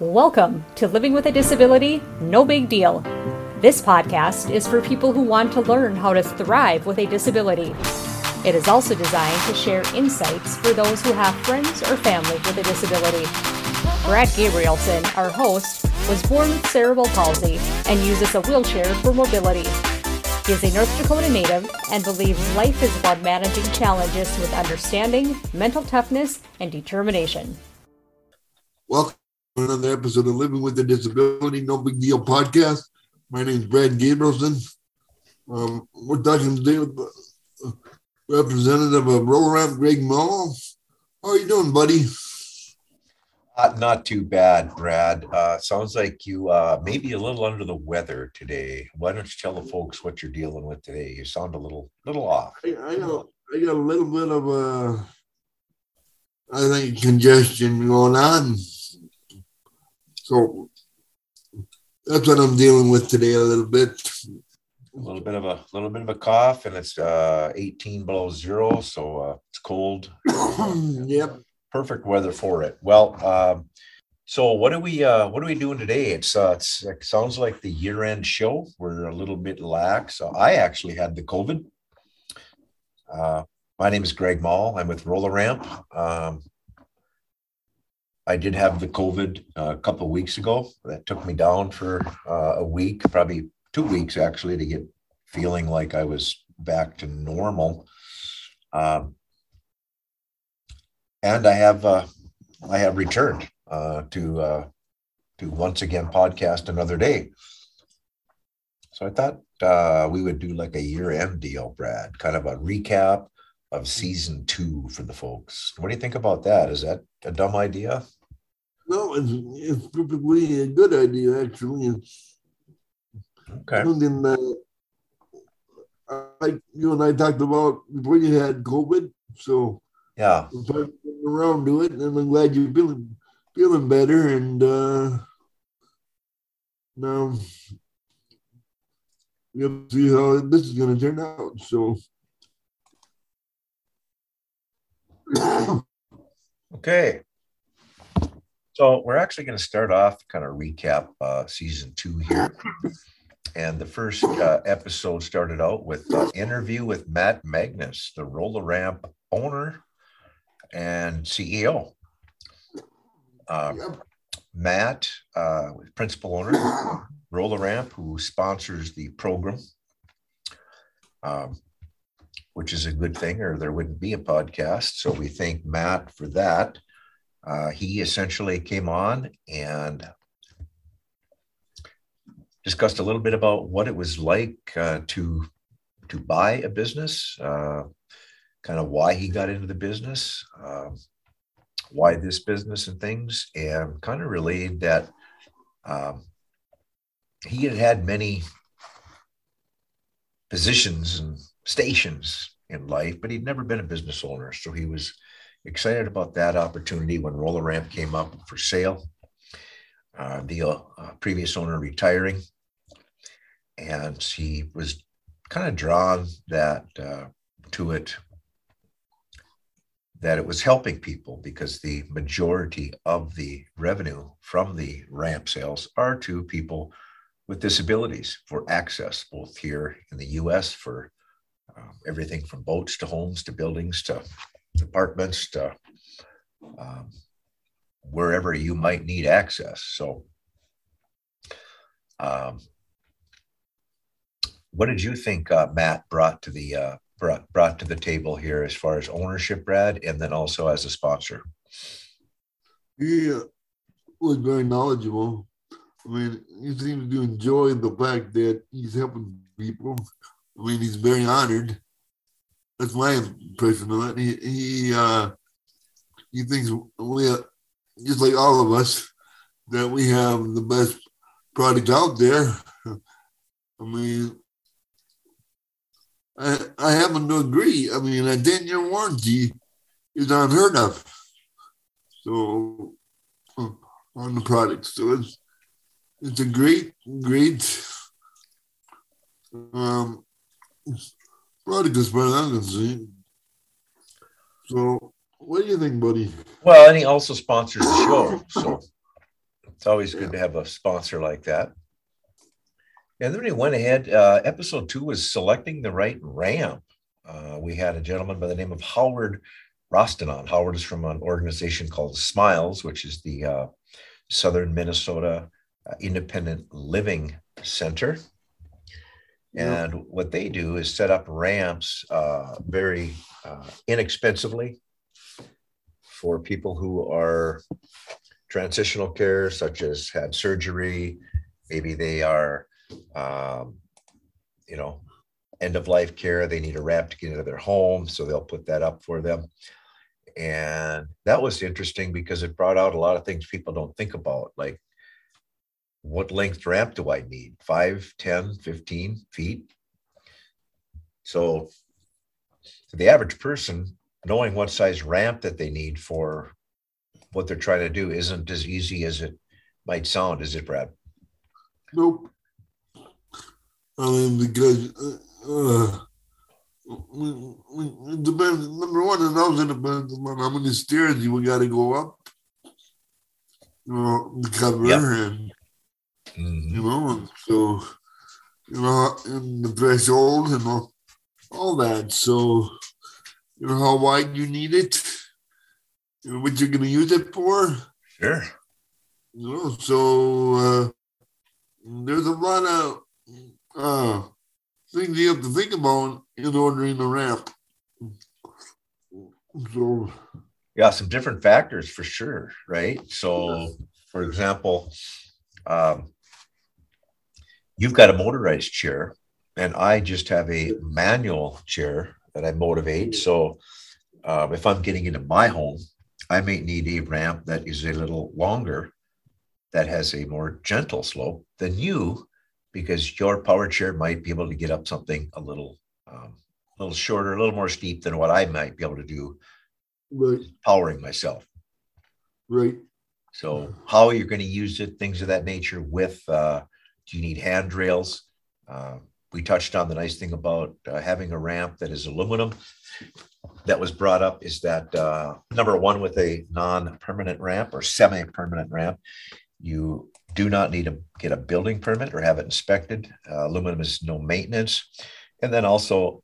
Welcome to Living with a Disability No Big Deal. This podcast is for people who want to learn how to thrive with a disability. It is also designed to share insights for those who have friends or family with a disability. Brad Gabrielson, our host, was born with cerebral palsy and uses a wheelchair for mobility. He is a North Dakota native and believes life is about managing challenges with understanding, mental toughness, and determination. Welcome another episode of Living with a Disability No Big Deal podcast. My name is Brad Gabrielson. Um, we're talking today with the representative of Roller Ramp, Greg Mull. How are you doing, buddy? Uh, not too bad, Brad. Uh, sounds like you uh, may be a little under the weather today. Why don't you tell the folks what you're dealing with today? You sound a little little off. I, I got I got a little bit of a I think congestion going on. So that's what I'm dealing with today a little bit. A little bit of a little bit of a cough, and it's uh, 18 below zero, so uh, it's cold. yep. Perfect weather for it. Well, um, so what are we uh, what are we doing today? It's uh, it's, it sounds like the year end show. We're a little bit lax. So I actually had the COVID. Uh, my name is Greg Mall. I'm with Roller Ramp. Um, I did have the COVID uh, a couple of weeks ago. That took me down for uh, a week, probably two weeks actually, to get feeling like I was back to normal. Um, and I have uh, I have returned uh, to uh, to once again podcast another day. So I thought uh, we would do like a year end deal, Brad, kind of a recap of season two for the folks. What do you think about that? Is that a dumb idea? No, it's, it's perfectly a good idea, actually. It's Okay. something that I, you and I talked about before you had COVID. So Yeah. I'm around to it, and I'm glad you're feeling feeling better. And uh, now we'll see how this is going to turn out. So. Okay. So we're actually going to start off kind of recap uh, season two here. And the first uh, episode started out with an interview with Matt Magnus, the Roller Ramp owner and CEO. Uh, Matt, uh, principal owner, Roller Ramp, who sponsors the program, um, which is a good thing, or there wouldn't be a podcast. So we thank Matt for that. Uh, he essentially came on and discussed a little bit about what it was like uh, to to buy a business, uh, kind of why he got into the business, um, why this business and things, and kind of relayed that um, he had had many positions and stations in life, but he'd never been a business owner. So he was excited about that opportunity when Roller Ramp came up for sale. Uh, the uh, previous owner retiring, and he was kind of drawn that uh, to it that it was helping people because the majority of the revenue from the ramp sales are to people with disabilities for access, both here in the US for um, everything from boats to homes to buildings to apartments to um, wherever you might need access. So, um, what did you think uh, Matt brought to the uh, brought brought to the table here as far as ownership, Brad, and then also as a sponsor? He uh, was very knowledgeable. I mean, he seems to enjoy the fact that he's helping people. I mean, he's very honored. That's my impression of it. He he uh, he thinks we, just like all of us, that we have the best product out there. I mean, I I happen to agree. I mean, a ten year warranty is unheard of. So uh, on the product, so it's it's a great great um product as far as I'm. So what do you think, buddy? Well, and he also sponsors the show. So It's always good to have a sponsor like that. And then we went ahead. Uh, episode two was selecting the right ramp. Uh, we had a gentleman by the name of Howard Rostanon. Howard is from an organization called Smiles, which is the uh, Southern Minnesota uh, Independent Living Center. And yep. what they do is set up ramps uh, very uh, inexpensively for people who are transitional care, such as had surgery. Maybe they are, um, you know, end of life care. They need a ramp to get into their home, so they'll put that up for them. And that was interesting because it brought out a lot of things people don't think about, like what length ramp do I need? 5, 10, 15 feet? So, the average person, knowing what size ramp that they need for what they're trying to do isn't as easy as it might sound, is it, Brad? Nope. I mean, because uh, uh, it depends. Number one, it also depends on how many stairs you got to go up. You know, the cover yep. and Mm-hmm. You know, so you know, in the threshold and all, all that. So you know how wide you need it, you know, what you're going to use it for. Sure. You know, so uh, there's a lot of uh, things you have to think about in ordering the ramp. So yeah, some different factors for sure, right? So, for example, um, you've got a motorized chair and I just have a manual chair that I motivate. So um, if I'm getting into my home, I may need a ramp that is a little longer, that has a more gentle slope than you, because your power chair might be able to get up something a little, um, a little shorter, a little more steep than what I might be able to do, right. powering myself. Right. So how you're going to use it, things of that nature, with uh, do you need handrails? Uh, we touched on the nice thing about uh, having a ramp that is aluminum. That was brought up is that uh, number one, with a non permanent ramp or semi permanent ramp, you do not need to get a building permit or have it inspected. Uh, aluminum is no maintenance. And then also,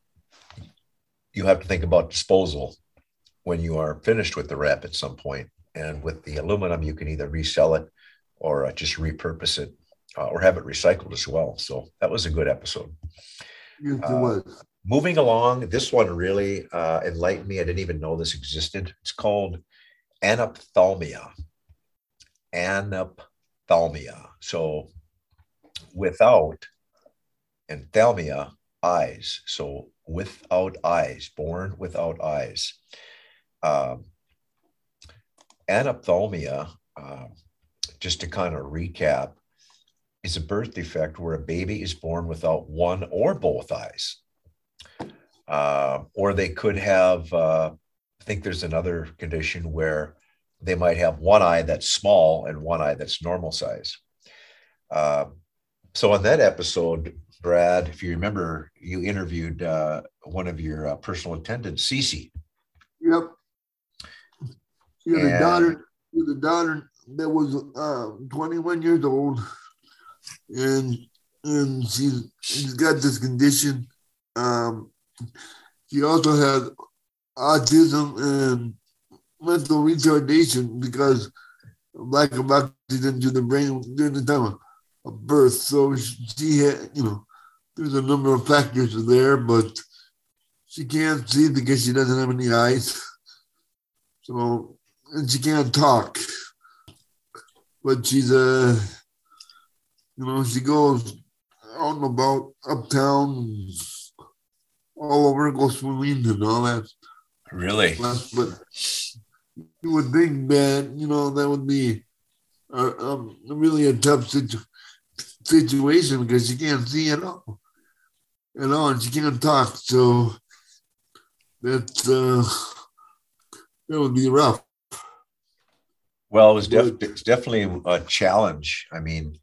you have to think about disposal when you are finished with the ramp at some point. And with the aluminum, you can either resell it or uh, just repurpose it uh, or have it recycled as well. So that was a good episode. Yes, it uh, was. Moving along, this one really uh, enlightened me. I didn't even know this existed. It's called anophthalmia. Anophthalmia. So without and thalmia, eyes. So without eyes, born without eyes. Um, anophthalmia, uh, just to kind of recap, is a birth defect where a baby is born without one or both eyes. Uh, or they could have, uh, I think there's another condition where they might have one eye that's small and one eye that's normal size. Uh, so on that episode, Brad, if you remember, you interviewed uh, one of your uh, personal attendants, Cece. Yep. She had and, a daughter. She had a daughter that was uh, 21 years old and and she's she's got this condition. Um, she also has autism and mental retardation because lack of oxygen to the brain during the time of birth. So she had, you know, there's a number of factors there, but she can't see because she doesn't have any eyes. So, and she can't talk. But she's a you know, she goes out and about uptown, all over, go swimming and all that. Really? But you would think that, you know, that would be a, a really a tough situ- situation because she can't see at all. You know, and she can't talk. So that's, uh, that would be rough. Well, it was def- it's definitely a challenge. I mean,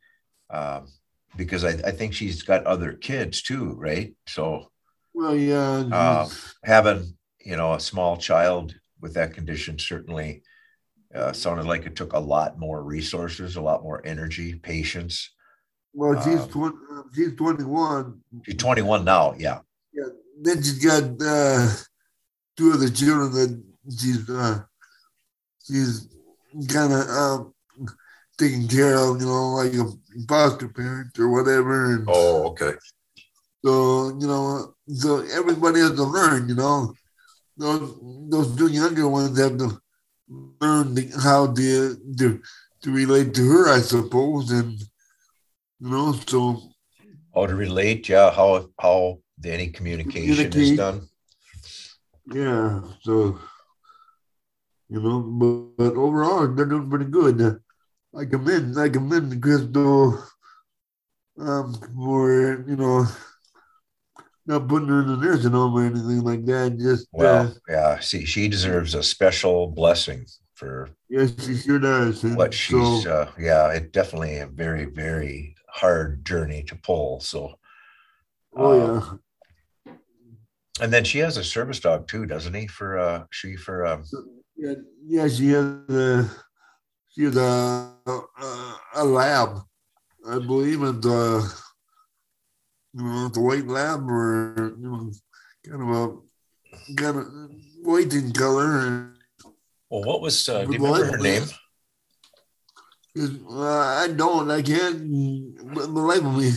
um, because I, I, think she's got other kids too, right? So, well, yeah, uh, having you know a small child with that condition certainly uh, sounded like it took a lot more resources, a lot more energy, patience. Well, she's Um, 20, uh, she's 21. She's 21 now. Yeah. Yeah. Then she's got uh, two other children that she's uh, she's kind of um, taking care of, you know, like a foster parent or whatever. And Oh, okay. so, you know, so everybody has to learn, you know. Those those two younger ones have to learn the, how to, to to relate to her, I suppose, and you know, so How to relate? Yeah. How how any communication is done? Yeah, so you know, but, but overall they're doing pretty good. Uh, I commend, I commend Crystal um, for you know not putting her in a nursing home or anything like that. Just Well, uh, yeah. See, she deserves a special blessing for yes, she sure does. And what she's. so, uh, yeah, it definitely a very very hard journey to pull. So, oh uh, yeah, and then she has a service dog too, doesn't he? For uh, she for um, yeah, yeah. She has a she has a a, lab, I believe, and uh, you know, the white lab or you know, kind of a kind of white in color. And well, what was uh, do you remember her name? uh, I don't, I can't, but the life of me,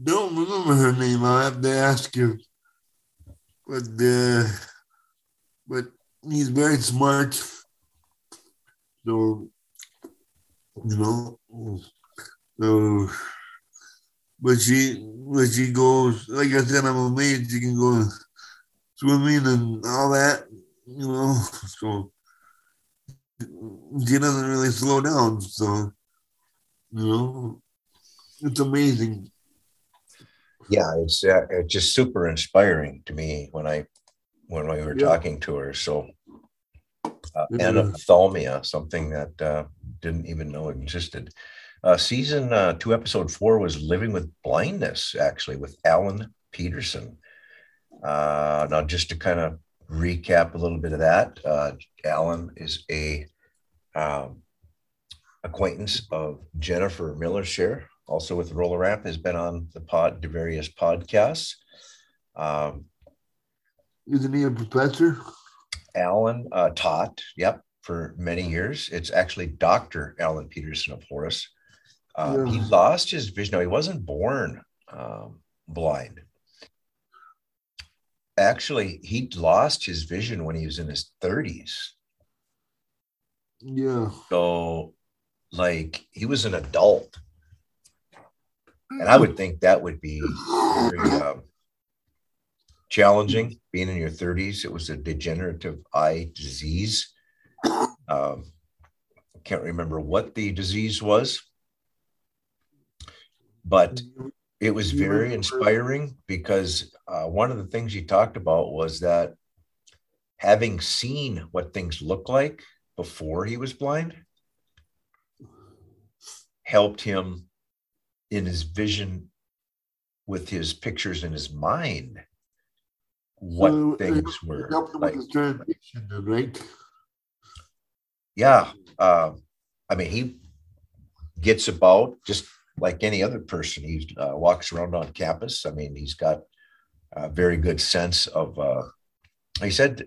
don't remember her name. I'll have to ask you. But uh, but he's very smart. So you know, so but she but she goes like I said, I'm amazed she can go swimming and all that, you know. So she doesn't really slow down. So you know, it's amazing. Yeah, it's uh, it's just super inspiring to me when I when we were Yeah. talking to her. So uh, Yeah. anophthalmia, something that uh, didn't even know existed. Uh, season uh, two, episode four was living with blindness, actually, with Alan Peterson. Uh, now, just to kind of recap a little bit of that, uh, Alan is a um, acquaintance of Jennifer Millershare, also with Roller Ramp, has been on the pod, the various podcasts. Um, Isn't he a professor? Alan uh, taught, yep, for many years. It's actually Dr. Alan Peterson of Horace. Uh, He lost his vision. No, he wasn't born um, blind. Actually, he lost his vision when he was in his 30s. Yeah. So, like, he was an adult. And I would think that would be very um, challenging being in your 30s. It was a degenerative eye disease. Um, I can't remember what the disease was, but it was very inspiring because uh, one of the things he talked about was that having seen what things look like before he was blind helped him in his vision with his pictures in his mind what uh, things were like with transition, then, right? yeah um, i mean he gets about just like any other person he uh, walks around on campus i mean he's got a very good sense of uh, he said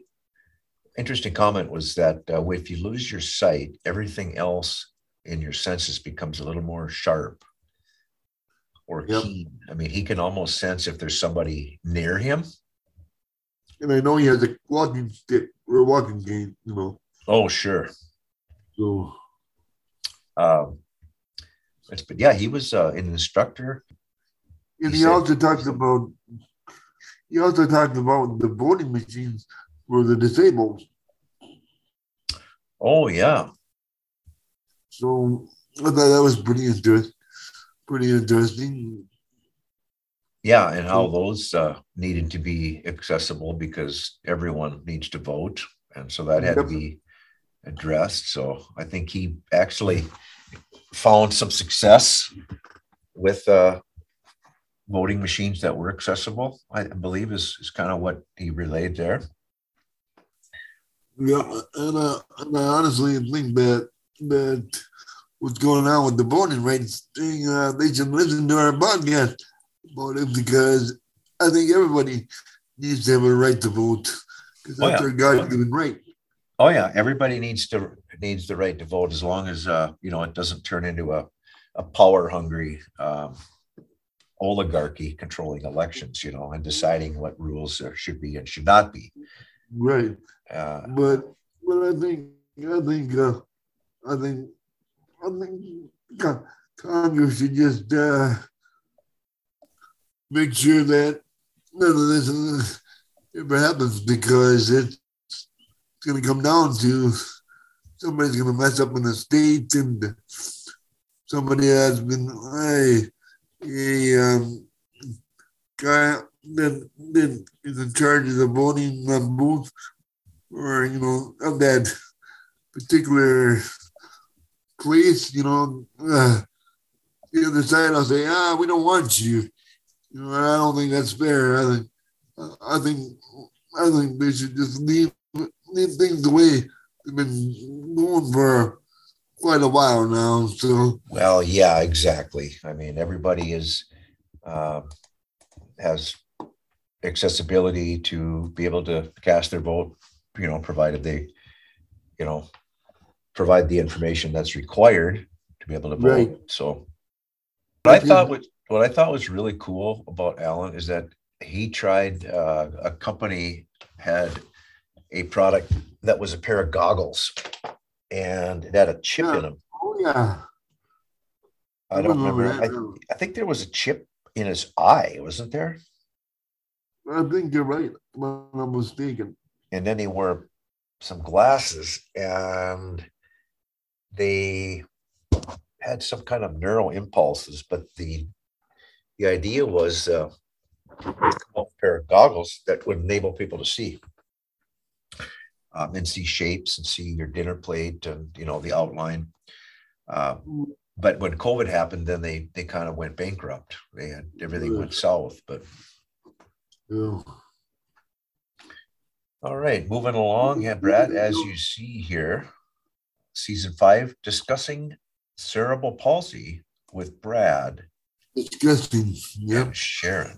interesting comment was that uh, if you lose your sight everything else in your senses becomes a little more sharp or Yep. keen i mean he can almost sense if there's somebody near him And I know he has a walking stick or a walking cane, you know. oh sure So um, it's, but yeah he was uh, an instructor and He he said- also talked about he also talked about the voting machines for the disabled. oh yeah So I thought that was pretty interesting. Pretty interesting. Yeah, and how those uh, needed to be accessible because everyone needs to vote, and so that had to be addressed. So I think he actually found some success with uh, voting machines that were accessible. I believe is is kind of what he relayed there. Yeah, and, uh, and I honestly think that that what's going on with the voting rights thing, uh, they should listen to our podcast about it because I think everybody needs to have a right to vote because Oh, that's yeah. their God-given right. Oh yeah, everybody needs to needs the right to vote as long as uh, you know it doesn't turn into a a power hungry um, oligarchy controlling elections, you know, and deciding what rules there should be and should not be. Right. Uh, But but I think I think uh, I think I think Co- Congress should just uh, make sure that none of this ever happens because it's, going to come down to somebody's going to mess up in the state and somebody has been a, a um, guy that, that is in charge of the voting um, booth or you know of that particular place, you know, uh, the other side I'll say, ah, we don't want you. You know, I don't think that's fair. I think, I think, I think they should just leave leave things the way they've been going for quite a while now. So well, yeah, exactly. I mean, everybody is uh, has accessibility to be able to cast their vote, you know, provided they, you know, provide the information that's required to be able to vote. Right. So, what I thought was what I thought was really cool about Alan is that he tried uh, a company had a product that was a pair of goggles, and it had a chip in them. oh yeah, I don't remember. I. I think there was a chip in his eye, wasn't there? I think you're right. I'm mistaken. And then he wore some glasses and they had some kind of neural impulses, but the the idea was uh, a pair of goggles that would enable people to see um, and see shapes and see your dinner plate and you know the outline. Um, but when COVID happened, then they they kind of went bankrupt. They had everything went south. But Yeah. All right, moving along. Yeah, Brad, as you see here, season five, discussing cerebral palsy with Brad Disgusting. Yep. and Sharon.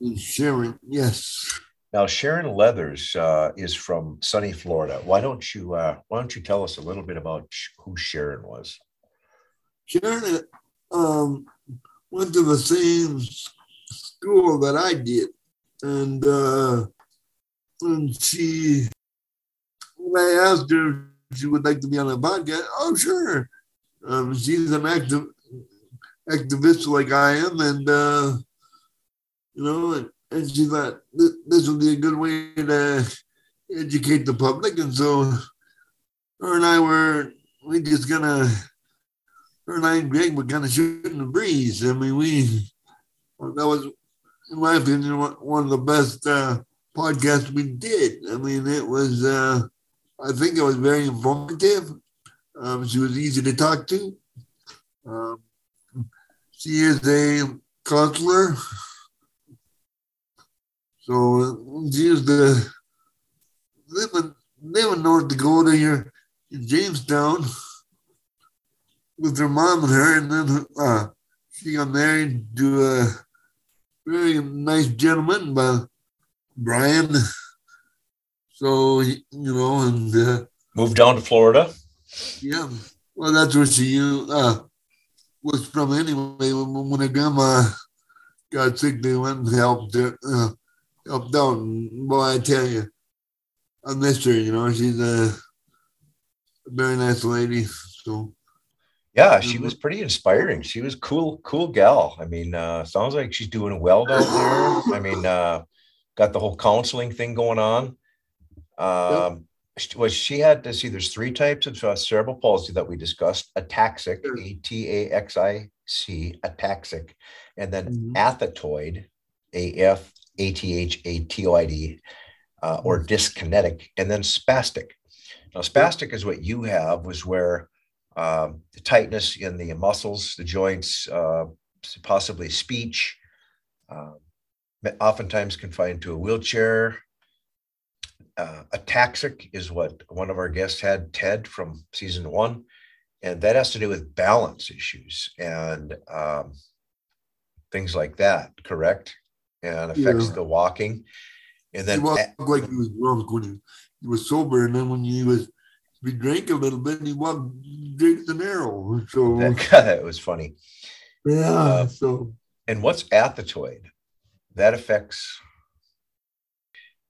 And Sharon. Yes. Now, Sharon Leathers uh, is from sunny Florida. Why don't you uh, Why don't you tell us a little bit about who Sharon was? Sharon um, went to the same school that I did, and uh, and she, when I asked her if she would like to be on a podcast, oh sure, um, she's an active activist like I am, and uh, you know, and, and she thought this would be a good way to educate the public, and so her and I were we just gonna her and I and Greg were kind of shooting the breeze. I mean, we that was, in my opinion, one of the best uh, podcasts we did. I mean, it was. Uh, I think it was very informative. Um, she was easy to talk to. Um, she is a counselor, so she is the living live in North Dakota here in Jamestown with her mom and her, and then uh, she got married to a very nice gentleman by Brian. So you know, and uh, Moved down to Florida. yeah, well, that's where she uh, was from anyway. When, her grandma got sick, they went and helped her, uh, helped out. And boy, I tell you, I missed her. You know, she's a, a very nice lady. So. Yeah, she Mhm. was pretty inspiring. She was cool, cool gal. I mean, uh, sounds like she's doing well down there. I mean, uh, got the whole counseling thing going on. Um, sh- was she had to see there's three types of uh, cerebral palsy that we discussed ataxic Sure. a-t-a-x-i-c ataxic and then Mhm. athetoid a-f-a-t-h-a-t-o-i-d uh, or dyskinetic and then spastic now spastic is what you have was where um, the tightness in the muscles the joints uh, possibly speech um, oftentimes confined to a wheelchair uh, ataxic is what one of our guests had, Ted from season one, and that has to do with balance issues and um, things like that. Correct, and affects Yeah. the walking. And then he walked like he was drunk when he, was sober, and then when he was he drank a little bit, and he walked straight as an. So that, that was funny. yeah, uh, so And what's athetoid? That affects.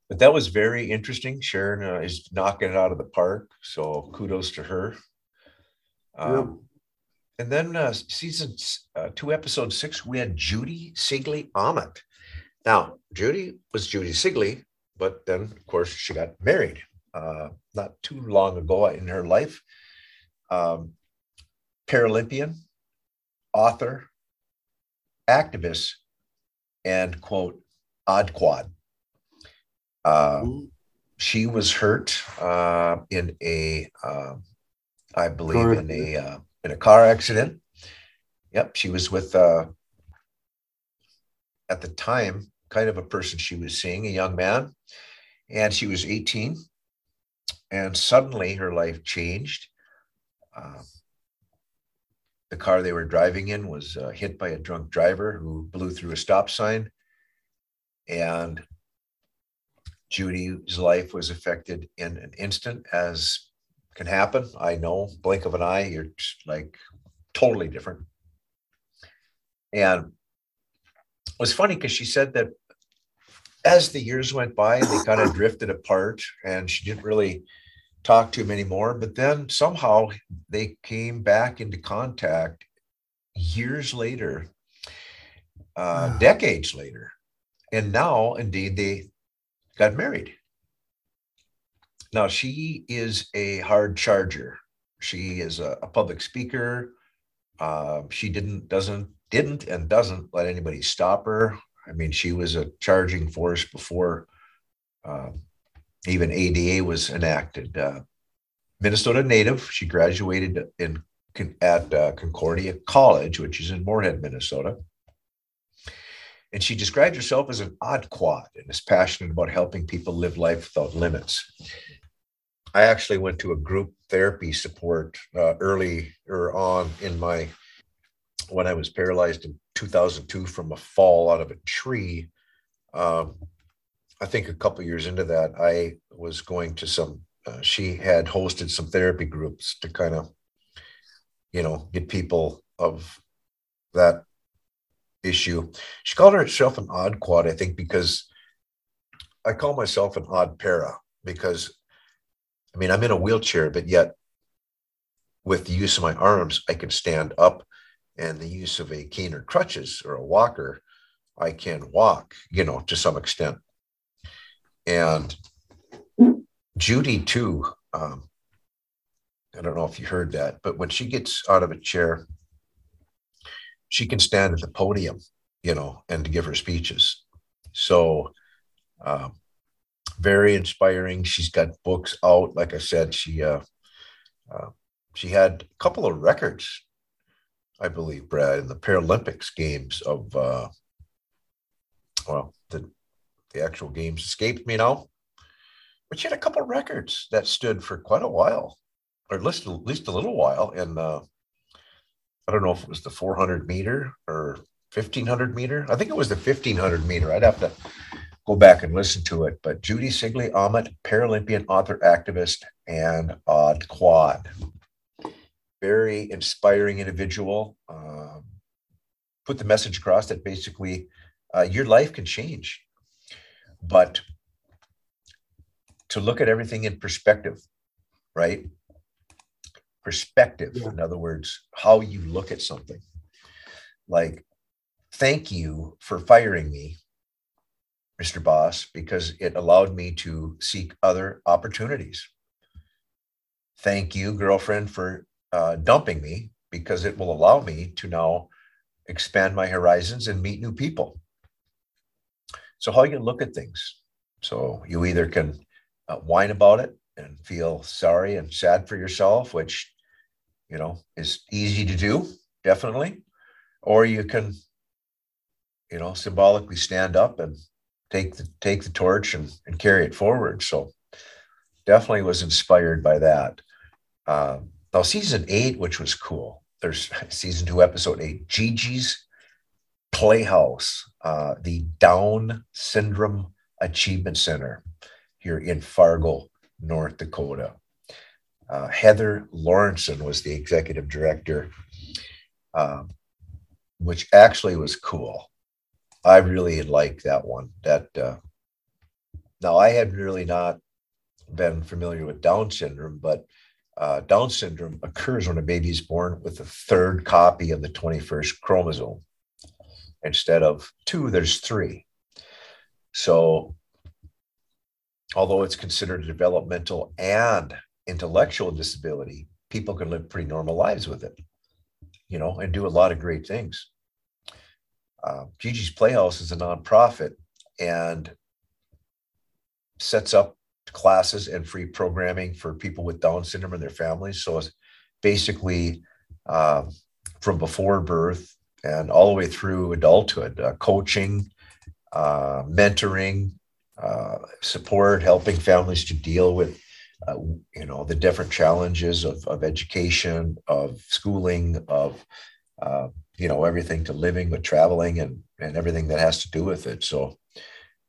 But that was very interesting. Sharon uh, is knocking it out of the park. So kudos to her. Um, And then uh, season uh, two, episode six, we had Judy Sigley Ahmet. Now, Judy was Judy Sigley, but then, of course, she got married uh, not too long ago in her life. Um, Paralympian, author, activist, and quote, odd quad. Uh, she was hurt uh, in a, uh, I believe, Car in a uh, in a car accident. Yep, she was with uh, at the time kind of a person she was seeing, a young man, and she was 18, and suddenly her life changed. Uh, the car they were driving in was uh, hit by a drunk driver who blew through a stop sign, and Judy's life was affected in an instant, as can happen. I know, blink of an eye, you're like totally different. And it was funny because she said that as the years went by, they kind of drifted apart, and she didn't really talk to him anymore. But then somehow they came back into contact years later, uh, decades later, and now indeed they got married. Now she is a hard charger. She is a, a public speaker. Uh, she didn't doesn't didn't and doesn't let anybody stop her. I mean, she was a charging force before uh, even ADA was enacted. Uh, Minnesota native. She graduated in at uh, Concordia College, which is in Moorhead, Minnesota. And she described herself as an odd quad and is passionate about helping people live life without limits. I actually went to a group therapy support uh, early or on in my when I was paralyzed in 2002 from a fall out of a tree. Um, I think a couple years into that, I was going to some. Uh, she had hosted some therapy groups to kind of, you know, get people of that issue. She called herself an odd quad, I think, because I call myself an odd para because I mean, I'm in a wheelchair, but yet with the use of my arms, I can stand up and the use of a cane or crutches or a walker, I can walk, you know, to some extent. And Judy, too, um, I don't know if you heard that, but when she gets out of a chair, she can stand at the podium, you know, and give her speeches. So, um, very inspiring. She's got books out. Like I said, she uh, uh, she had a couple of records, I believe, Brad, in the Paralympics games of uh, well, the the actual games escaped me now, but she had a couple of records that stood for quite a while, or at least at least a little while. And uh, I don't know if it was the 400 meter or 1500 meter. I think it was the 1500 meter. I'd have to go back and listen to it. But Judy Sigley Ahmet, Paralympian author, activist, and odd quad. Very inspiring individual. Um, put the message across that basically uh, your life can change, but to look at everything in perspective, right? Perspective, Yeah. in other words, how you look at something. Like, thank you for firing me Mr. Boss, because it allowed me to seek other opportunities. Thank you, girlfriend, for uh, dumping me because it will allow me to now expand my horizons and meet new people. So, how you look at things. So, you either can uh, whine about it and feel sorry and sad for yourself, which, you know, is easy to do, definitely, or you can, you know, symbolically stand up and take the take the torch and, and carry it forward. So definitely was inspired by that. Uh, now, season eight, which was cool, there's season two, episode eight, Gigi's Playhouse, uh, the Down Syndrome Achievement Center here in Fargo, North Dakota. Uh, Heather Lawrenson was the executive director, um, which actually was cool. I really liked that one. That uh, now I had really not been familiar with Down syndrome, but uh, Down syndrome occurs when a baby is born with a third copy of the 21st chromosome. Instead of two, there's three. So, although it's considered developmental and intellectual disability, people can live pretty normal lives with it, you know, and do a lot of great things. Uh, Gigi's Playhouse is a nonprofit and sets up classes and free programming for people with Down syndrome and their families. So it's basically uh, from before birth and all the way through adulthood, uh, coaching, uh, mentoring, uh, support, helping families to deal with uh, you know the different challenges of, of education of schooling of uh, you know everything to living with traveling and and everything that has to do with it. So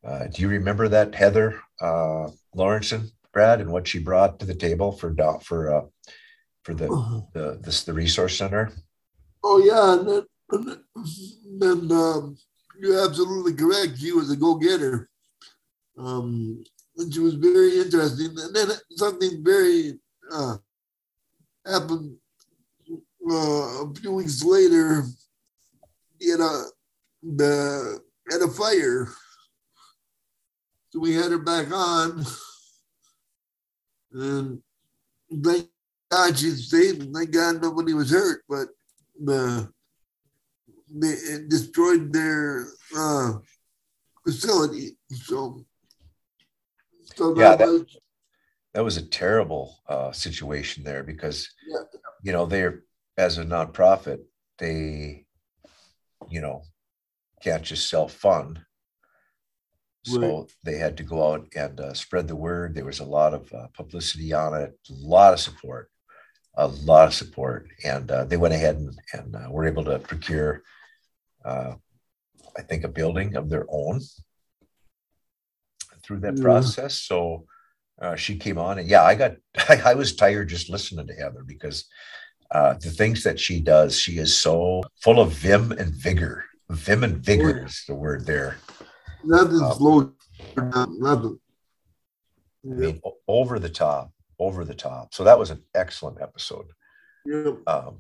uh, do you remember that heather uh, lawrenson brad and what she brought to the table for for uh, for the uh-huh. the this the resource center? Oh yeah and, then, and um, you're absolutely correct. She was a go-getter. Um, which was very interesting. And then something very uh, happened uh, a few weeks later. You know, the at a fire, so we had her back on, and thank God she stayed. And thank God nobody was hurt, but the they destroyed their uh, facility. So so that yeah, that, was, that was a terrible uh, situation there because yeah. you know they're as a nonprofit they you know can't just self fund so right. they had to go out and uh, spread the word there was a lot of uh, publicity on it a lot of support a lot of support and uh, they went ahead and, and uh, were able to procure uh, i think a building of their own through that yeah. process. So uh, she came on, and yeah, I got I, I, was tired just listening to Heather because uh, the things that she does, she is so full of vim and vigor. Vim and vigor is the word there. Nothing um, slow, nothing. I mean, over the top, over the top. So that was an excellent episode. Yeah. Um,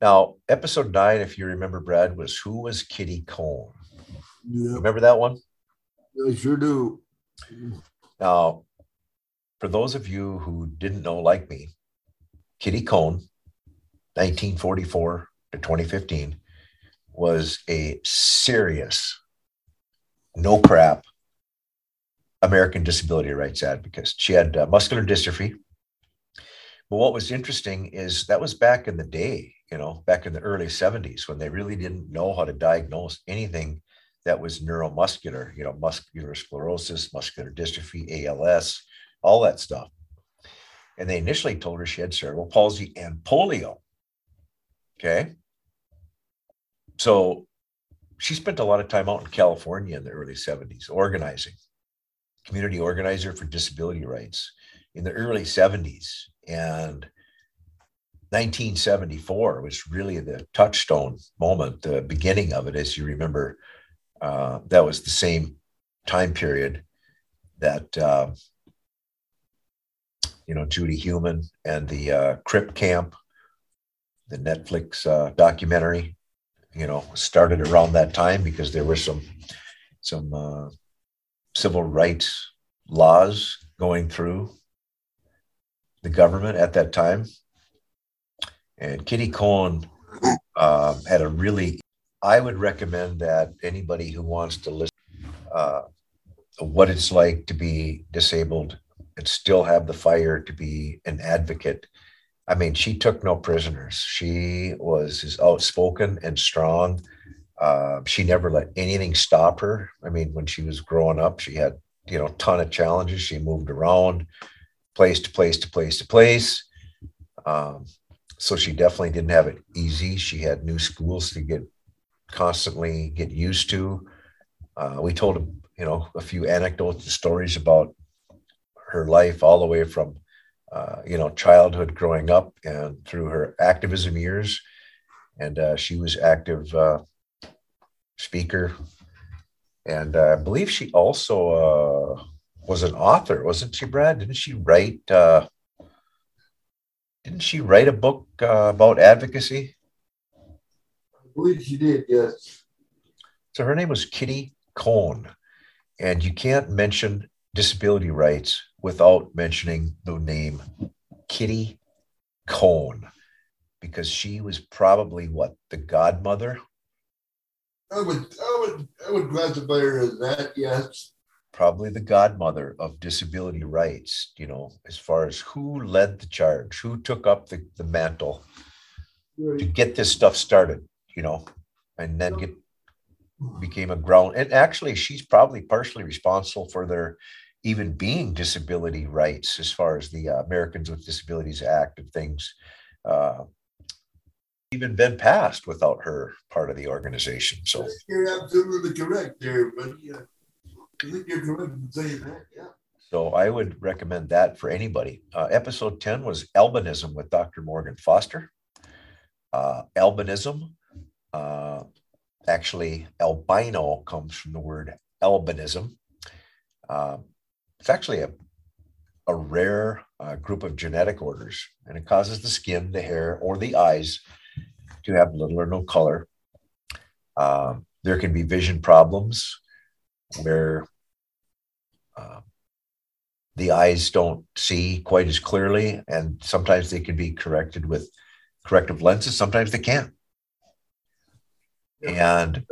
now, episode nine, if you remember, Brad, was who was Kitty Cone? Remember that one? I sure do. Now, for those of you who didn't know, like me, Kitty Cone, 1944 to 2015, was a serious, no crap American disability rights advocate. She had uh, muscular dystrophy. But what was interesting is that was back in the day, you know, back in the early 70s when they really didn't know how to diagnose anything that was neuromuscular, you know, muscular sclerosis, muscular dystrophy, ALS, all that stuff. And they initially told her she had cerebral palsy and polio. Okay. So she spent a lot of time out in California in the early 70s organizing, community organizer for disability rights in the early 70s. And 1974 was really the touchstone moment, the beginning of it, as you remember uh, that was the same time period that uh, you know Judy Heumann and the uh, Crip Camp, the Netflix uh, documentary, you know, started around that time because there were some some uh, civil rights laws going through the government at that time, and Kitty Cone uh, had a really I would recommend that anybody who wants to listen uh, what it's like to be disabled and still have the fire to be an advocate. I mean, she took no prisoners. She was as outspoken and strong. Uh, she never let anything stop her. I mean, when she was growing up, she had you know, ton of challenges. She moved around place to place to place to place. Um, so she definitely didn't have it easy. She had new schools to get constantly get used to. Uh, we told you know a few anecdotes and stories about her life all the way from uh, you know childhood growing up and through her activism years. And uh, she was active uh, speaker. And uh, i believe she also uh, was an author wasn't she brad? Didn't she write didn't she write a book about advocacy believe she did yes so her name was Kitty Cone and you can't mention disability rights without mentioning the name Kitty Cone, because she was probably what the godmother. I would, I would, I would classify her as that. Yes. Probably the godmother of disability rights. You know, as far as who led the charge, who took up the, the mantle right. to get this stuff started. You know, and then get became a ground. And actually, she's probably partially responsible for their even being disability rights as far as the uh, Americans with Disabilities Act and things uh, even been passed without her part of the organization. So you're absolutely correct there, yeah, I think you're correct in saying that. Yeah. So I would recommend that for anybody. Uh, episode 10 was albinism with Dr. Morgan Foster. Uh, albinism, uh, actually, albino comes from the word albinism. Um, it's actually a, a rare uh, group of genetic orders, and it causes the skin, the hair, or the eyes to have little or no color. Um, there can be vision problems where uh, the eyes don't see quite as clearly, and sometimes they can be corrected with corrective lenses, sometimes they can't. And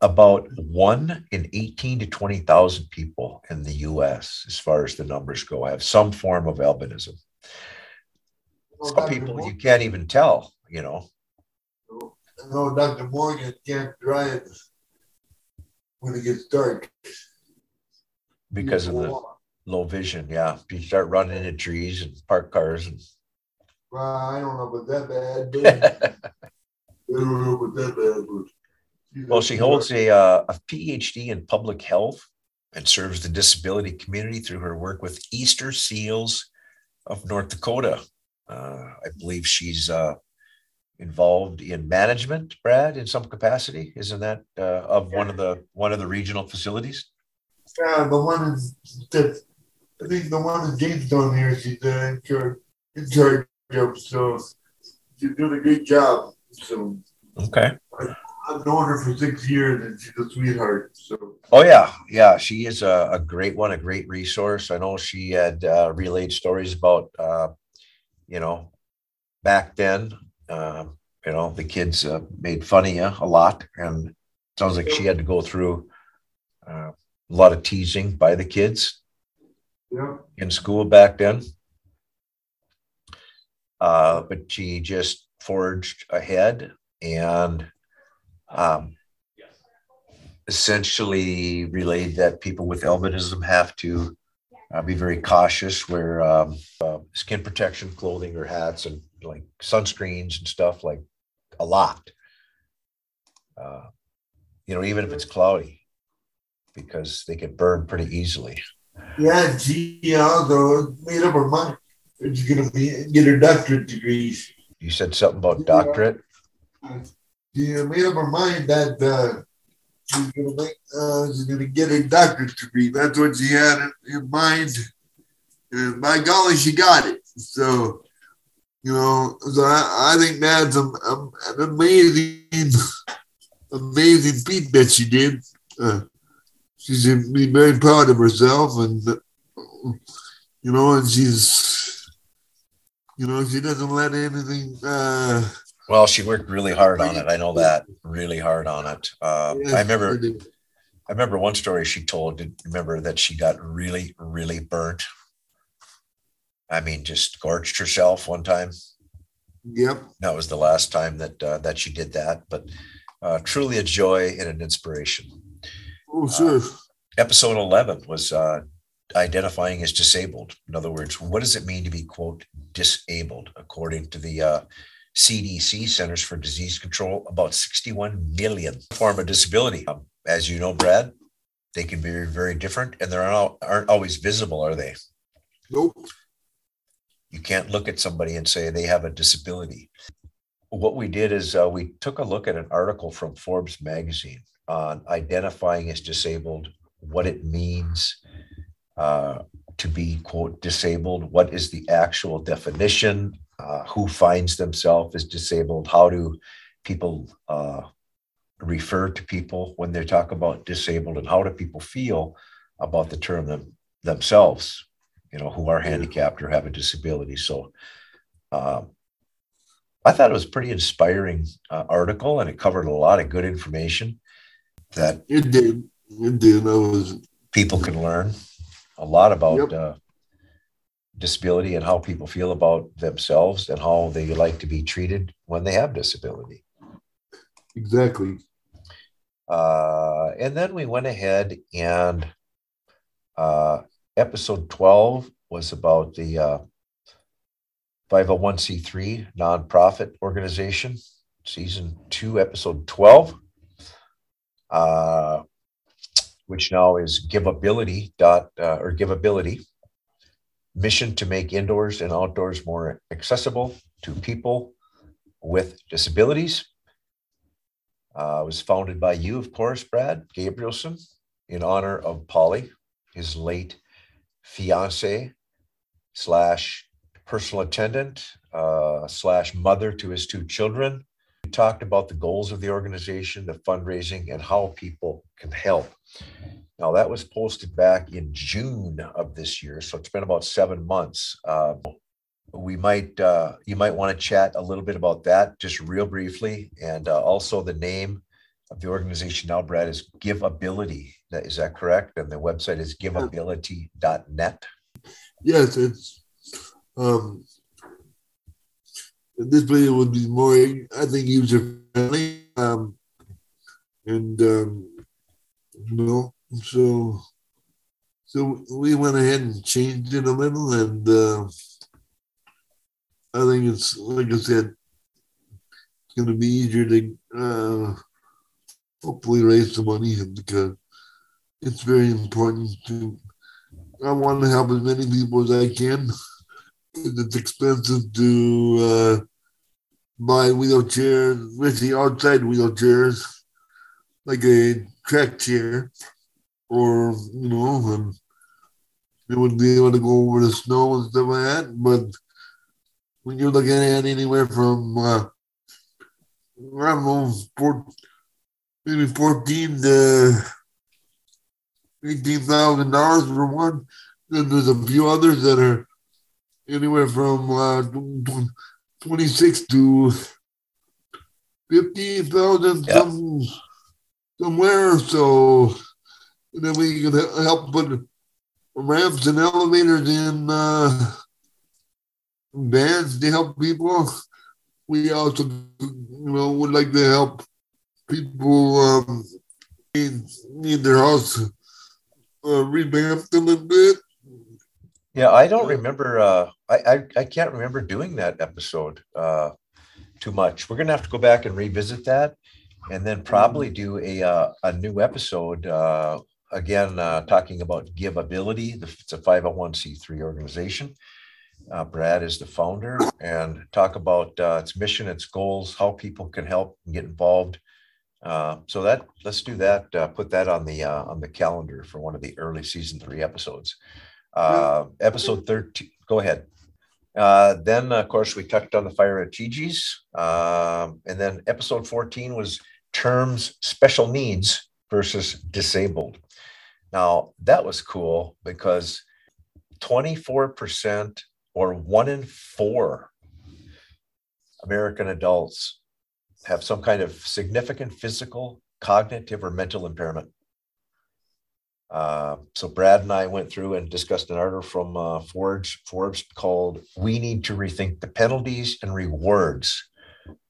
about one in 18 to 20,000 people in the US, as far as the numbers go, have some form of albinism. Some people you can't even tell, you know. No, Dr. Morgan can't drive when it gets dark. Because of the low vision, yeah. You start running into trees and park cars and well, I don't know about that bad, but I don't know about that bad, but well, she holds a, uh, a PhD in public health and serves the disability community through her work with Easter Seals of North Dakota. Uh, I believe she's uh, involved in management, Brad, in some capacity. Isn't that uh, of one of the one of the regional facilities? Yeah, the one is that I think the one in Jamestown here. She's uh, in charge of, so she's doing a great job. So okay. I've known her for six years and she's a sweetheart. So. Oh yeah, yeah, she is a, a great one, a great resource. I know she had uh, relayed stories about, uh, you know, back then. Uh, you know, the kids uh, made fun of you a lot, and sounds like she had to go through uh, a lot of teasing by the kids yeah. in school back then. Uh, but she just forged ahead and um, essentially relayed that people with albinism have to uh, be very cautious, wear um, uh, skin protection clothing or hats and like sunscreens and stuff like a lot. Uh, you know, even if it's cloudy, because they get burned pretty easily. Yeah, gee, yeah, though made up her mind. She's gonna be get her doctorate degrees. You said something about doctorate. Yeah she made up her mind that uh, she's gonna make uh, she's gonna get a doctorate degree. That's what she had in mind. And by golly, she got it. So, you know, so I, I think that's a, a, an amazing, amazing feat that she did. Uh, she's very proud of herself, and you know, and she's, you know, she doesn't let anything. Uh, well, she worked really hard on it. I know that really hard on it. Uh, I remember, I remember one story she told. Remember that she got really, really burnt. I mean, just scorched herself one time. Yep. That was the last time that uh, that she did that. But uh, truly a joy and an inspiration. Oh, sure. Uh, episode 11 was uh, identifying as disabled. In other words, what does it mean to be, quote, disabled? According to the uh, CDC, Centers for Disease Control, about 61 million form of disability. Um, as you know, Brad, they can be very different and they aren't, aren't always visible, are they? Nope. You can't look at somebody and say they have a disability. What we did is uh, we took a look at an article from Forbes magazine on identifying as disabled, what it means uh, to be, quote, disabled, what is the actual definition, uh, who finds themselves as disabled, how do people uh, refer to people when they talk about disabled, and how do people feel about the term them, themselves, you know, who are handicapped or have a disability. So, um, I thought it was a pretty inspiring uh, article, and it covered a lot of good information that it did. It did. I was people can learn a lot about Yep. uh, disability and how people feel about themselves and how they like to be treated when they have disability. exactly. Uh, and then we went ahead and uh, episode 12 was about the uh, 501c3 nonprofit organization, season two, episode 12, uh, which now is Giveability dot uh, or Giveability. Mission to make indoors and outdoors more accessible to people with disabilities. Uh, was founded by you, of course, Brad Gabrielson, in honor of Polly, his late fiance slash personal attendant uh, slash mother to his two children. We talked about the goals of the organization, the fundraising, and how people can help. Now that was posted back in June of this year, so it's been about seven months. Uh, we might uh, you might want to chat a little bit about that just real briefly and uh, also the name of the organization now brad is giveability that is that correct and the website is giveability.net Yes, it's um this video would be more I think user friendly. Um and um you know so so we went ahead and changed it a little and uh I think it's like I said it's gonna be easier to uh hopefully raise some money because it's very important to I want to help as many people as I can. It's expensive to uh, buy wheelchairs, especially outside wheelchairs, like a track chair, or you know, and they would be able to go over the snow and stuff like that. But when you're looking at anywhere from uh, I don't know, four, maybe fourteen to eighteen thousand dollars for one. Then there's a few others that are anywhere from uh, twenty six to fifty thousand Yeah. some somewhere. So and then we can help put ramps and elevators in uh, vans to help people. We also, you know, would like to help people um, need, need their house uh, revamped a little bit. Yeah i don't remember uh, I, I i can't remember doing that episode uh, too much. We're gonna have to go back and revisit that and then probably do a uh, a new episode uh, again uh, talking about giveability it's a 501c3 organization. Uh, brad is the founder and talk about uh, its mission its goals how people can help and get involved. Uh, so that let's do that uh, put that on the uh, on the calendar for one of the early season three episodes uh, episode 13 go ahead. Uh, then of course we touched on the fire at Gigi's. Um, and then episode 14 was terms special needs versus disabled. Now that was cool because 24% or one in four American adults have some kind of significant physical, cognitive, or mental impairment. Uh, so Brad and I went through and discussed an article from uh, Forbes, Forbes called "We Need to Rethink the Penalties and Rewards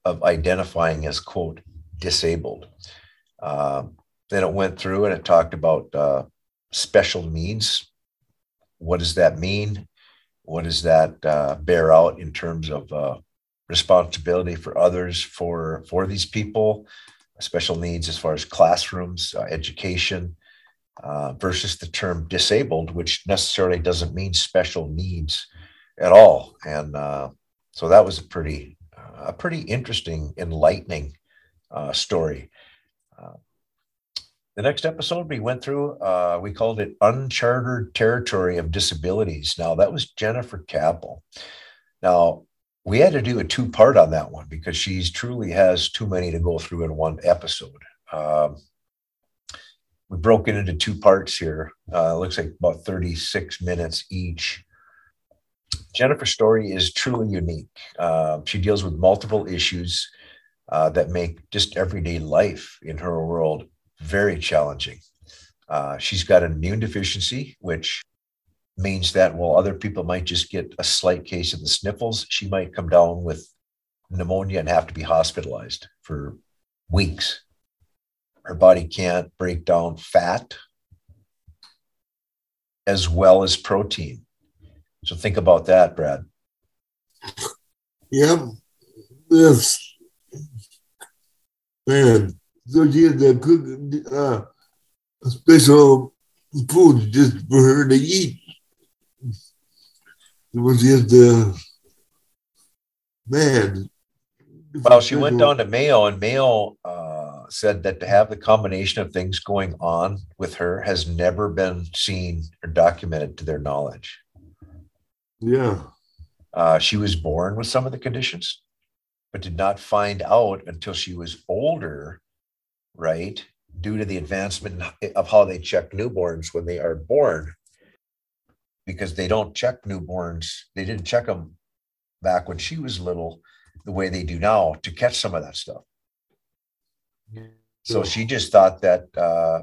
of Identifying as quote disabled." Um, then it went through and it talked about uh, special needs. What does that mean? What does that uh, bear out in terms of uh, responsibility for others for for these people? Special needs as far as classrooms, uh, education, uh, versus the term disabled, which necessarily doesn't mean special needs at all. And uh, so that was a pretty a pretty interesting, enlightening uh, story. Uh, the next episode we went through, uh, we called it Uncharted Territory of Disabilities. Now, that was Jennifer Capel. Now, we had to do a two part on that one because she truly has too many to go through in one episode. Um, we broke it into two parts here. Uh, looks like about 36 minutes each. Jennifer's story is truly unique. Uh, she deals with multiple issues uh, that make just everyday life in her world very challenging. Uh, she's got an immune deficiency, which means that while other people might just get a slight case of the sniffles, she might come down with pneumonia and have to be hospitalized for weeks. Her body can't break down fat as well as protein. So think about that, Brad. Yep. Yes. Man, so she had to cook uh, special food just for her to eat. It was just, uh, man. Well, she went down to Mayo, and Mayo uh, said that to have the combination of things going on with her has never been seen or documented to their knowledge. Yeah. Uh, she was born with some of the conditions, but did not find out until she was older right? Due to the advancement of how they check newborns when they are born, because they don't check newborns. They didn't check them back when she was little the way they do now to catch some of that stuff. So she just thought that, uh,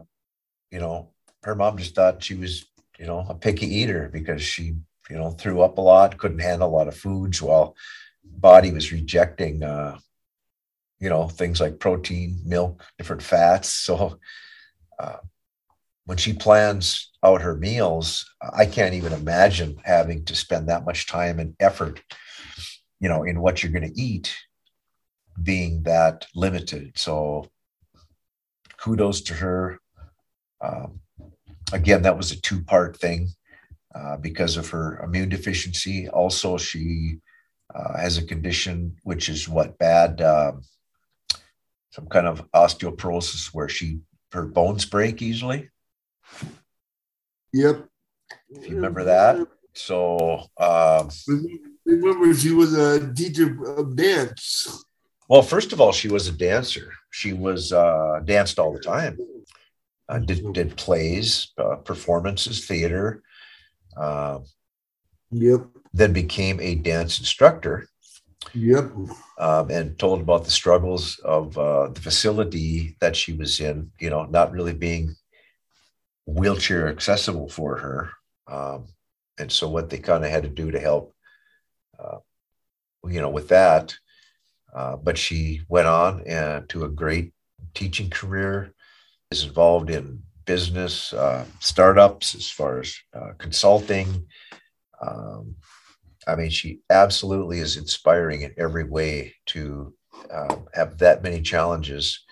you know, her mom just thought she was, you know, a picky eater because she, you know, threw up a lot, couldn't handle a lot of foods while body was rejecting uh, you know things like protein milk different fats. So uh, when she plans out her meals i can't even imagine having to spend that much time and effort you know in what you're going to eat being that limited. So kudos to her um, again that was a two part thing uh, because of her immune deficiency also she uh, has a condition which is what bad um, some kind of osteoporosis where she her bones break easily. Yep. If you remember that. So um, remember she was a teacher of dance. Well, first of all, she was a dancer. She was uh, danced all the time. Uh, did did plays, uh, performances, theater. Uh, yep. Then became a dance instructor Yep. Um, and told about the struggles of uh, the facility that she was in, you know, not really being wheelchair accessible for her. Um, and so what they kind of had to do to help, uh, you know, with that. Uh, but she went on and to a great teaching career, is involved in business uh, startups as far as uh, consulting. Um, I mean, she absolutely is inspiring in every way to uh, have that many challenges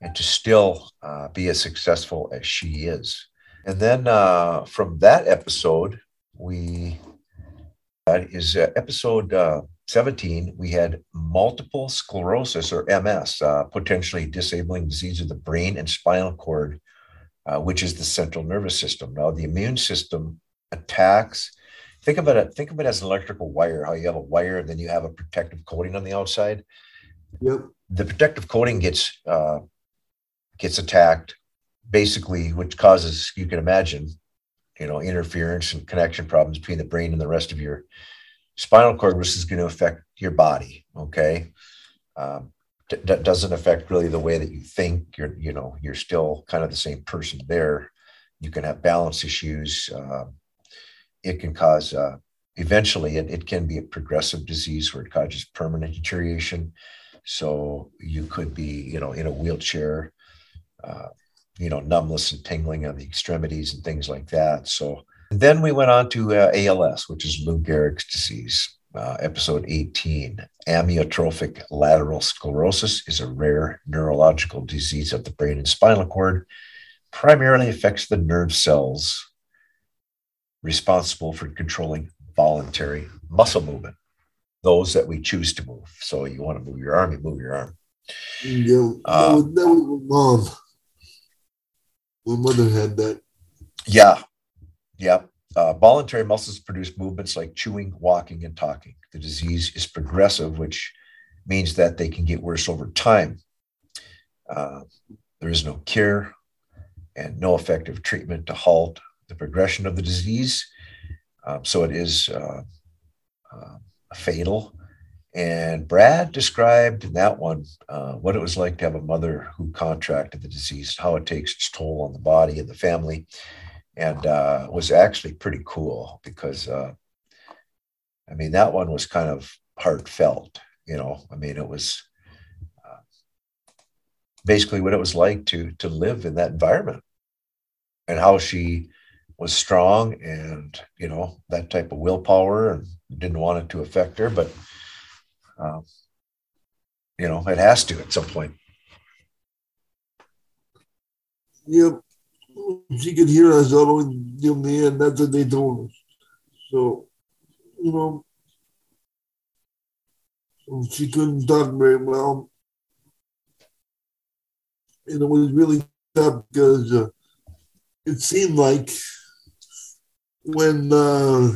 and to still uh, be as successful as she is. And then uh, from that episode, we that is uh, episode uh, 17. We had multiple sclerosis or MS, uh, potentially disabling disease of the brain and spinal cord, which is the central nervous system. Now, the immune system attacks think of it think of it as an electrical wire how you have a wire and then you have a protective coating on the outside yep the protective coating gets uh, gets attacked basically which causes you can imagine you know interference and connection problems between the brain and the rest of your spinal cord which is going to affect your body okay? Um, that doesn't affect really the way that you think. You're you know you're still kind of the same person there. You can have balance issues uh, it can cause uh, eventually it, it can be a progressive disease where it causes permanent deterioration. So you could be you know in a wheelchair uh, you know, numbness and tingling on the extremities and things like that. So then we went on to uh, ALS, which is Lou Gehrig's disease. Uh, episode 18 amyotrophic lateral sclerosis is a rare neurological disease of the brain and spinal cord primarily affects the nerve cells responsible for controlling voluntary muscle movement those that we choose to move so you want to move your arm you move your arm Yeah, Uh, that was, that was my mom. My mother had that. Yeah. Yeah. Uh, voluntary muscles produce movements like chewing, walking, and talking. The disease is progressive, which means that they can get worse over time. Uh, there is no cure and no effective treatment to halt the progression of the disease. Um, so it is uh, uh, fatal. And Brad described in that one uh, what it was like to have a mother who contracted the disease, how it takes its toll on the body and the family, and uh, was actually pretty cool because, uh, I mean, that one was kind of heartfelt. You know, I mean, it was uh, basically what it was like to to live in that environment, and how she was strong and you know that type of willpower and didn't want it to affect her, but um, you know, it has to at some point. Yep. She could hear us all the way down the end. That's what they told us. So, you know, she couldn't talk very well. And it was really tough because uh, it seemed like when uh,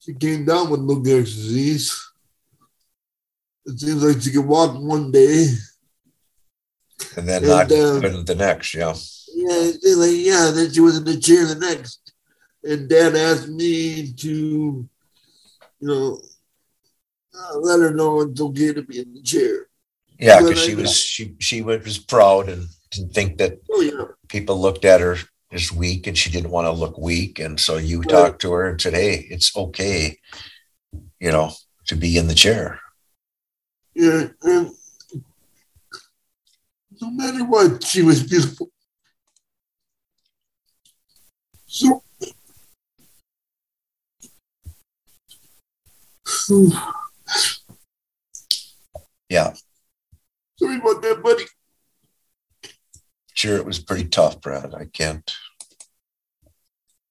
she came down with Lou Gehrig's disease, it seems like she could walk one day. And then And, not uh, the next, yeah. Yeah, like, yeah, then she was in the chair the next. And dad asked me to, you know, uh, let her know it's okay to be in the chair. Yeah, because she was she she was proud and didn't think that Oh, yeah. people looked at her as weak and she didn't want to look weak. And so you Right. talked to her and said, Hey, it's okay, you know, to be in the chair. Yeah. And no matter what, she was beautiful. So, Yeah, sorry about that, buddy. sure it was pretty tough, Brad. I can't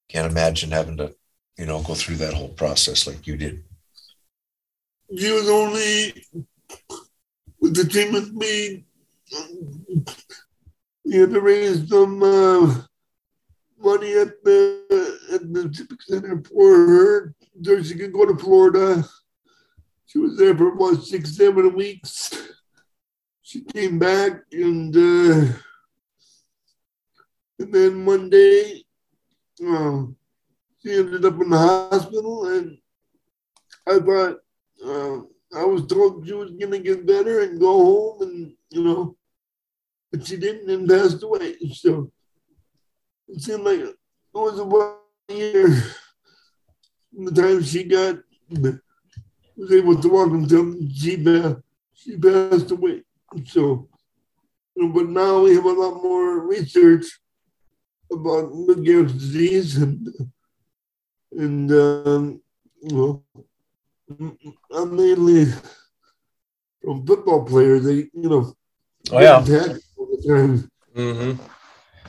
can't imagine having to, you know, go through that whole process like you did. She was only with the team with me. We had to raise some uh, money at the at the Center for her so she could go to Florida. She was there for about six, seven weeks. She came back and uh, and then one day uh, she ended up in the hospital and I thought uh, I was told she was gonna get better and go home, and you know, but she didn't and passed away. So it seemed like it was about a year from the time she got was able to walk until she passed, she passed away. So, but now we have a lot more research about Lou Gehrig's disease and and um, well. I'm mainly from football players. They, you know, Oh, yeah. all the time. Mm-hmm.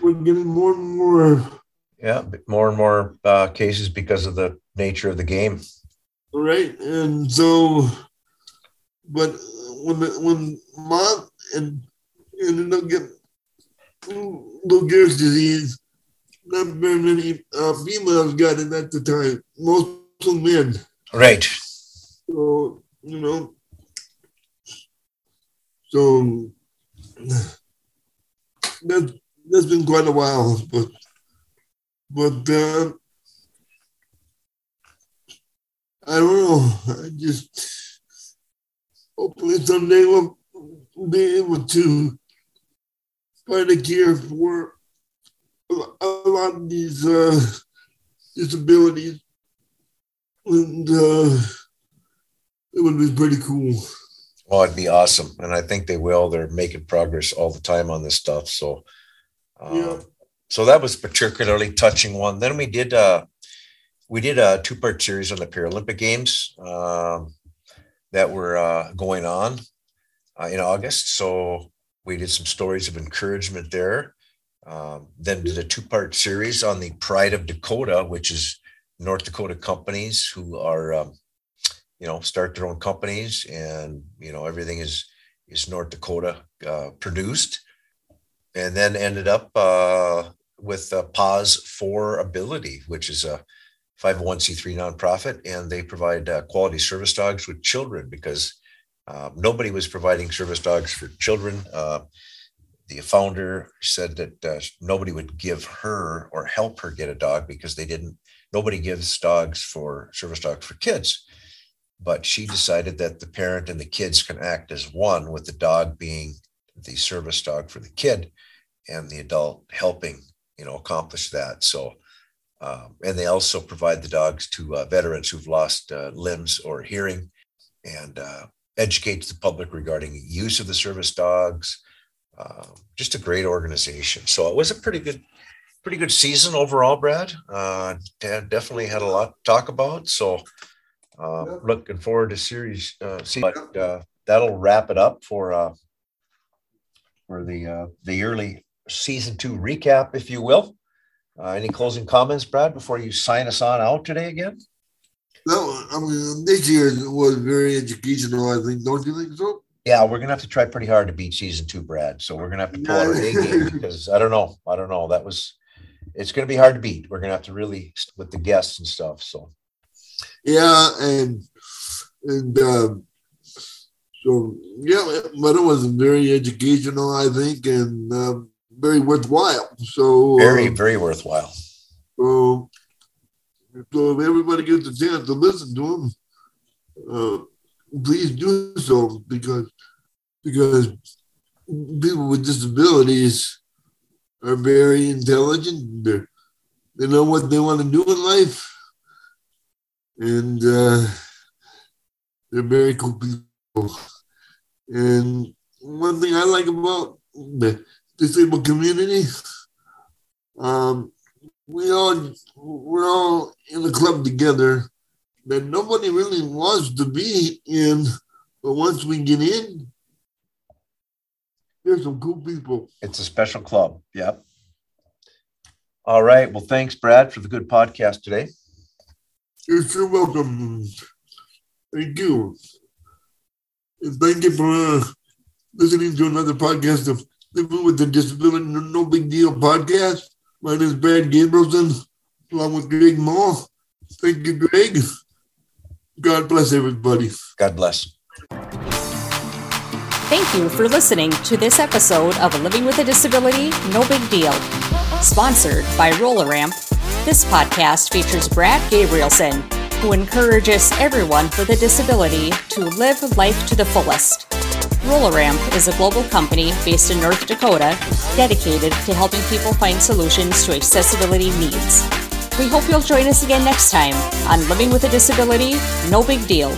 We're getting more and more Yeah, more and more uh, cases because of the nature of the game. right, and so, but when the, when mom and ended up getting Lou Gehrig's disease, not very many uh, females got it at the time. Most men. Right. So, you know, so that that's been quite a while, but but uh, I don't know. I just hopefully someday we'll be able to find a cure for a lot of these uh, disabilities, and uh, it would be pretty cool. Oh, it'd be awesome. And I think they will. They're making progress all the time on this stuff. So Um, yeah. So that was particularly touching one. Then we did uh, we did a two part series on the Paralympic Games um, that were uh, going on uh, in August. So we did some stories of encouragement there. Um, then did a two part series on the Pride of Dakota, which is North Dakota companies who are, um, you know, start their own companies, and you know everything is is North Dakota uh, produced, and then ended up uh, with uh, Paws for Ability, which is a 501c3 nonprofit, and they provide uh, quality service dogs with children because uh, nobody was providing service dogs for children. Uh, the founder said that uh, nobody would give her or help her get a dog because they didn't. Nobody gives dogs for service dogs for kids, but she decided that the parent and the kids can act as one, with the dog being the service dog for the kid, and the adult helping you know accomplish that. So. Um, and they also provide the dogs to uh, veterans who've lost uh, limbs or hearing, and uh, educates the public regarding use of the service dogs. Uh, just a great organization. So it was a pretty good, pretty good season overall, Brad. Uh, definitely had a lot to talk about. So uh, looking forward to series. Uh, see, but uh, that'll wrap it up for uh, for the uh, the yearly season two recap, if you will. Uh, any closing comments, Brad, before you sign us on out today again? No, I mean this year was very educational. I think, don't you think so? Yeah, we're gonna have to try pretty hard to beat season two, Brad. So we're gonna have to pull out our A game because I don't know, I don't know. That was, it's gonna be hard to beat. We're gonna have to really with the guests and stuff. So yeah, and and um, so yeah, but it was very educational, I think, and uh, very worthwhile. So very, uh, very worthwhile. So so if everybody gets a chance to listen to him, uh, please do so because because people with disabilities are very intelligent. They're, they know what they want to do in life, and uh, they're very cool people. And one thing I like about the disabled community, um, we all we're all in a club together that nobody really wants to be in, but once we get in, there's some cool people. It's a special club. Yep. All right. Well, thanks, Brad, for the good podcast today. You're so welcome. Thank you. And thank you for uh, listening to another podcast of Living with a Disability No Big Deal podcast. My name is Brad Gabrielson, along with Greg Moore. Thank you, Greg. God bless everybody. God bless. Thank you for listening to this episode of Living with a Disability No Big Deal. Sponsored by Roller Ramp, this podcast features Brad Gabrielson, who encourages everyone with a disability to live life to the fullest. Roller-Ramp is a global company based in North Dakota dedicated to helping people find solutions to accessibility needs. We hope you'll join us again next time on Living with a Disability No Big Deal.